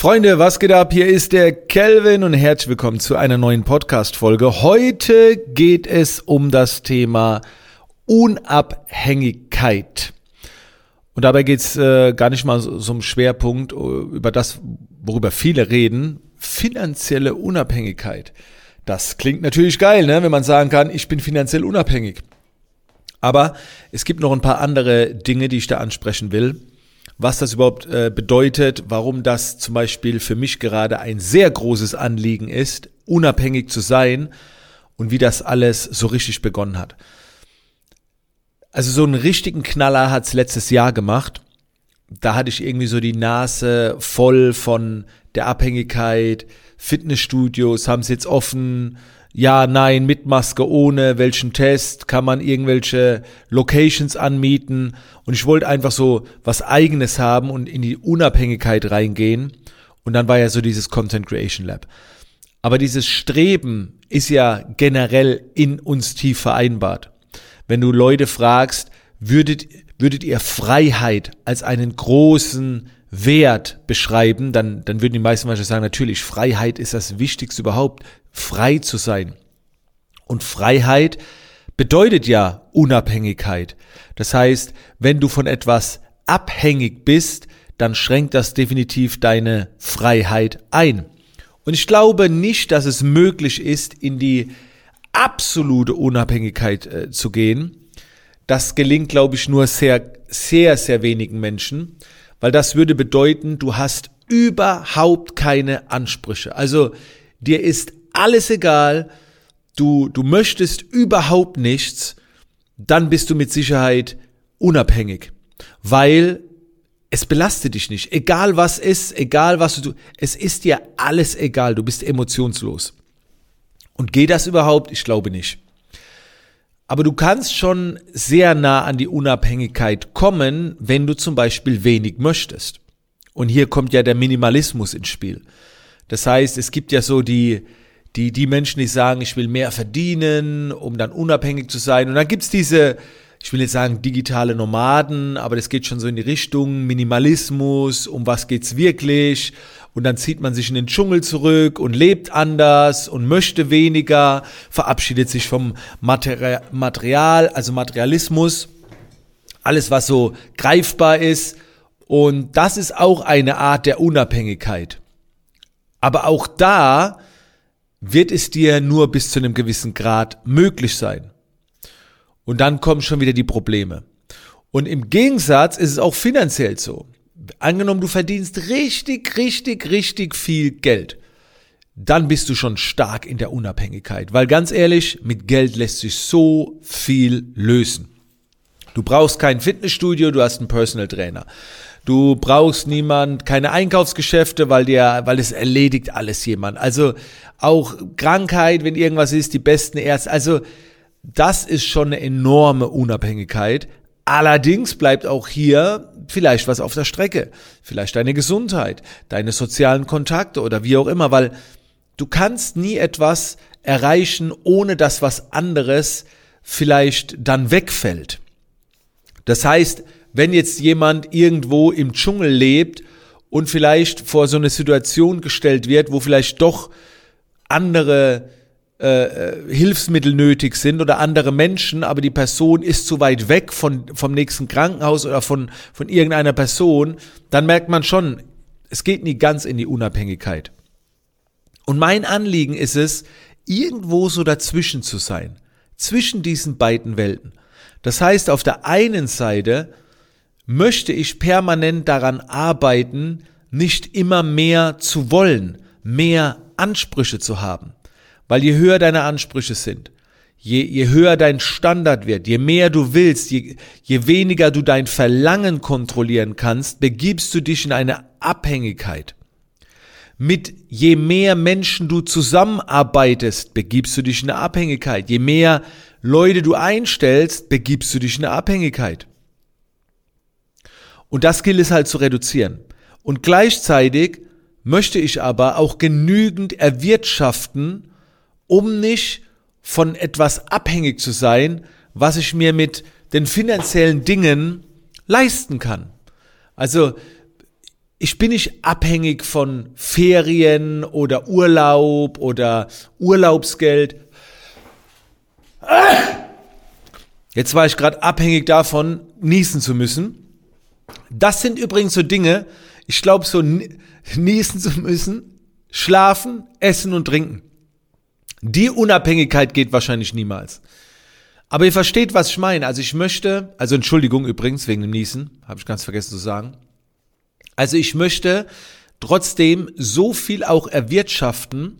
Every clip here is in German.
Freunde, was geht ab? Hier ist der Kelvin und herzlich willkommen zu einer neuen Podcast-Folge. Heute geht es um das Thema Unabhängigkeit. Und dabei geht es äh, gar nicht mal so, so um Schwerpunkt äh, über das, worüber viele reden, finanzielle Unabhängigkeit. Das klingt natürlich geil, ne? wenn man sagen kann, ich bin finanziell unabhängig. Aber es gibt noch ein paar andere Dinge, die ich da ansprechen will was das überhaupt äh, bedeutet, warum das zum Beispiel für mich gerade ein sehr großes Anliegen ist, unabhängig zu sein und wie das alles so richtig begonnen hat. Also so einen richtigen Knaller hat's letztes Jahr gemacht. Da hatte ich irgendwie so die Nase voll von der Abhängigkeit. Fitnessstudios haben es jetzt offen, ja, nein, mit Maske, ohne, welchen Test, kann man irgendwelche Locations anmieten. Und ich wollte einfach so was eigenes haben und in die Unabhängigkeit reingehen. Und dann war ja so dieses Content Creation Lab. Aber dieses Streben ist ja generell in uns tief vereinbart. Wenn du Leute fragst, würdet, würdet ihr Freiheit als einen großen Wert beschreiben, dann, dann würden die meisten wahrscheinlich sagen, natürlich, Freiheit ist das Wichtigste überhaupt, frei zu sein. Und Freiheit bedeutet ja Unabhängigkeit. Das heißt, wenn du von etwas abhängig bist, dann schränkt das definitiv deine Freiheit ein. Und ich glaube nicht, dass es möglich ist, in die absolute Unabhängigkeit äh, zu gehen. Das gelingt, glaube ich, nur sehr, sehr, sehr wenigen Menschen weil das würde bedeuten, du hast überhaupt keine Ansprüche. Also dir ist alles egal, du, du möchtest überhaupt nichts, dann bist du mit Sicherheit unabhängig, weil es belastet dich nicht. Egal was ist, egal was du, es ist dir alles egal, du bist emotionslos. Und geht das überhaupt? Ich glaube nicht. Aber du kannst schon sehr nah an die Unabhängigkeit kommen, wenn du zum Beispiel wenig möchtest. Und hier kommt ja der Minimalismus ins Spiel. Das heißt, es gibt ja so die, die, die Menschen, die sagen, ich will mehr verdienen, um dann unabhängig zu sein. Und dann gibt's diese, ich will jetzt sagen, digitale Nomaden, aber das geht schon so in die Richtung Minimalismus, um was geht's wirklich? und dann zieht man sich in den Dschungel zurück und lebt anders und möchte weniger, verabschiedet sich vom Material, also Materialismus, alles was so greifbar ist und das ist auch eine Art der Unabhängigkeit. Aber auch da wird es dir nur bis zu einem gewissen Grad möglich sein. Und dann kommen schon wieder die Probleme. Und im Gegensatz ist es auch finanziell so angenommen, du verdienst richtig, richtig, richtig viel Geld, dann bist du schon stark in der Unabhängigkeit. Weil ganz ehrlich, mit Geld lässt sich so viel lösen. Du brauchst kein Fitnessstudio, du hast einen Personal Trainer. Du brauchst niemand, keine Einkaufsgeschäfte, weil dir, weil es erledigt alles jemand. Also auch Krankheit, wenn irgendwas ist, die besten Ärzte. Also das ist schon eine enorme Unabhängigkeit. Allerdings bleibt auch hier vielleicht was auf der Strecke. Vielleicht deine Gesundheit, deine sozialen Kontakte oder wie auch immer, weil du kannst nie etwas erreichen, ohne dass was anderes vielleicht dann wegfällt. Das heißt, wenn jetzt jemand irgendwo im Dschungel lebt und vielleicht vor so eine Situation gestellt wird, wo vielleicht doch andere Hilfsmittel nötig sind oder andere Menschen, aber die Person ist zu weit weg von, vom nächsten Krankenhaus oder von, von irgendeiner Person, dann merkt man schon, es geht nie ganz in die Unabhängigkeit. Und mein Anliegen ist es, irgendwo so dazwischen zu sein, zwischen diesen beiden Welten. Das heißt, auf der einen Seite möchte ich permanent daran arbeiten, nicht immer mehr zu wollen, mehr Ansprüche zu haben. Weil je höher deine Ansprüche sind, je, je höher dein Standard wird, je mehr du willst, je, je weniger du dein Verlangen kontrollieren kannst, begibst du dich in eine Abhängigkeit. Mit je mehr Menschen du zusammenarbeitest, begibst du dich in eine Abhängigkeit. Je mehr Leute du einstellst, begibst du dich in eine Abhängigkeit. Und das gilt es halt zu reduzieren. Und gleichzeitig möchte ich aber auch genügend erwirtschaften, um nicht von etwas abhängig zu sein, was ich mir mit den finanziellen Dingen leisten kann. Also ich bin nicht abhängig von Ferien oder Urlaub oder Urlaubsgeld. Jetzt war ich gerade abhängig davon, niesen zu müssen. Das sind übrigens so Dinge, ich glaube, so niesen zu müssen, schlafen, essen und trinken. Die Unabhängigkeit geht wahrscheinlich niemals. Aber ihr versteht, was ich meine. Also ich möchte, also Entschuldigung übrigens wegen dem Niesen, habe ich ganz vergessen zu sagen. Also ich möchte trotzdem so viel auch erwirtschaften,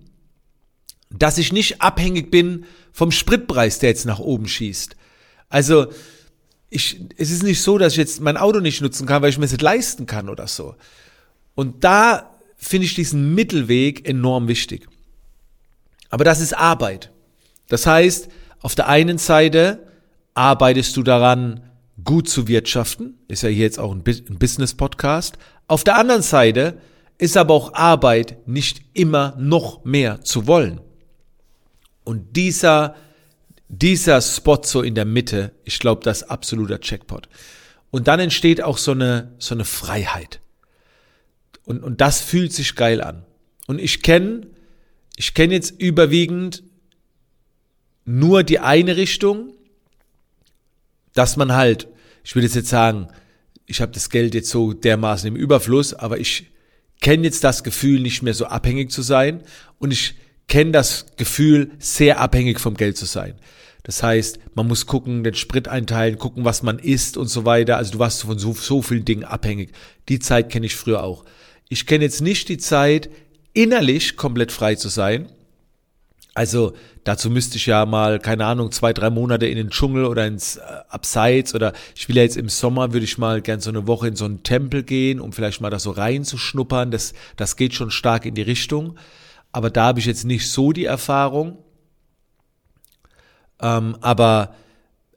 dass ich nicht abhängig bin vom Spritpreis, der jetzt nach oben schießt. Also ich, es ist nicht so, dass ich jetzt mein Auto nicht nutzen kann, weil ich mir es nicht leisten kann oder so. Und da finde ich diesen Mittelweg enorm wichtig. Aber das ist Arbeit. Das heißt, auf der einen Seite arbeitest du daran, gut zu wirtschaften, ist ja hier jetzt auch ein Business-Podcast. Auf der anderen Seite ist aber auch Arbeit nicht immer noch mehr zu wollen. Und dieser, dieser Spot so in der Mitte, ich glaube, das ist absoluter Checkpot. Und dann entsteht auch so eine, so eine Freiheit. Und, und das fühlt sich geil an. Und ich kenne, ich kenne jetzt überwiegend nur die eine Richtung, dass man halt, ich will jetzt sagen, ich habe das Geld jetzt so dermaßen im Überfluss, aber ich kenne jetzt das Gefühl, nicht mehr so abhängig zu sein und ich kenne das Gefühl, sehr abhängig vom Geld zu sein. Das heißt, man muss gucken, den Sprit einteilen, gucken, was man isst und so weiter. Also du warst von so, so vielen Dingen abhängig. Die Zeit kenne ich früher auch. Ich kenne jetzt nicht die Zeit, innerlich komplett frei zu sein. Also dazu müsste ich ja mal, keine Ahnung, zwei, drei Monate in den Dschungel oder ins äh, Abseits oder ich will ja jetzt im Sommer, würde ich mal gern so eine Woche in so einen Tempel gehen, um vielleicht mal da so reinzuschnuppern. Das, das geht schon stark in die Richtung. Aber da habe ich jetzt nicht so die Erfahrung. Ähm, aber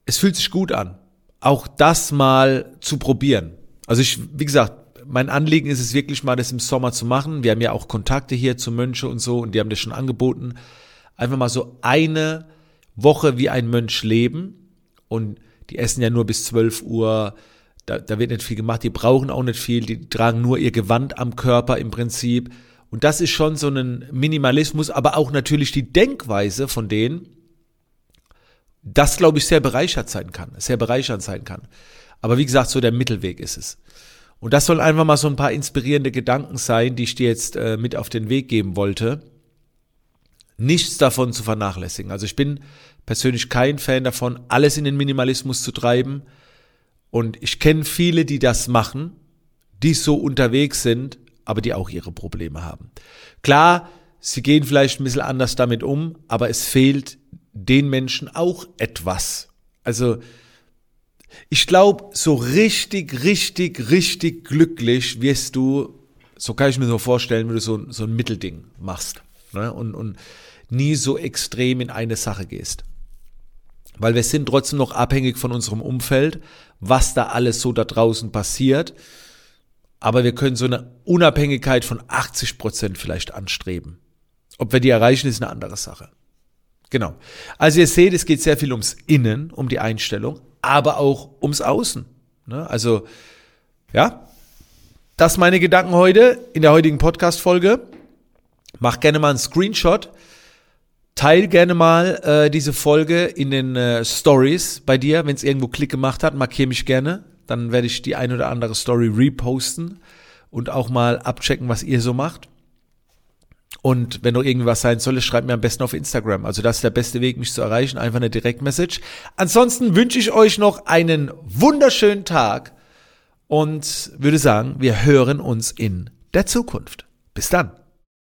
es fühlt sich gut an, auch das mal zu probieren. Also ich, wie gesagt, mein Anliegen ist es wirklich mal, das im Sommer zu machen. Wir haben ja auch Kontakte hier zu Mönche und so und die haben das schon angeboten. Einfach mal so eine Woche wie ein Mönch leben und die essen ja nur bis 12 Uhr. Da, da wird nicht viel gemacht. Die brauchen auch nicht viel. Die tragen nur ihr Gewand am Körper im Prinzip. Und das ist schon so ein Minimalismus, aber auch natürlich die Denkweise von denen, das glaube ich sehr bereichert sein kann, sehr bereichernd sein kann. Aber wie gesagt, so der Mittelweg ist es. Und das soll einfach mal so ein paar inspirierende Gedanken sein, die ich dir jetzt äh, mit auf den Weg geben wollte. Nichts davon zu vernachlässigen. Also ich bin persönlich kein Fan davon, alles in den Minimalismus zu treiben. Und ich kenne viele, die das machen, die so unterwegs sind, aber die auch ihre Probleme haben. Klar, sie gehen vielleicht ein bisschen anders damit um, aber es fehlt den Menschen auch etwas. Also ich glaube, so richtig, richtig, richtig glücklich wirst du, so kann ich mir so vorstellen, wenn du so, so ein Mittelding machst ne? und, und nie so extrem in eine Sache gehst. Weil wir sind trotzdem noch abhängig von unserem Umfeld, was da alles so da draußen passiert. Aber wir können so eine Unabhängigkeit von 80 Prozent vielleicht anstreben. Ob wir die erreichen, ist eine andere Sache. Genau. Also ihr seht, es geht sehr viel ums Innen, um die Einstellung, aber auch ums Außen. Ne? Also, ja, das meine Gedanken heute in der heutigen Podcast-Folge. Mach gerne mal einen Screenshot. Teil gerne mal äh, diese Folge in den äh, Stories bei dir, wenn es irgendwo Klick gemacht hat. Markiere mich gerne. Dann werde ich die ein oder andere Story reposten und auch mal abchecken, was ihr so macht. Und wenn noch irgendwas sein soll, schreibt mir am besten auf Instagram. Also das ist der beste Weg, mich zu erreichen. Einfach eine Direktmessage. Ansonsten wünsche ich euch noch einen wunderschönen Tag und würde sagen, wir hören uns in der Zukunft. Bis dann.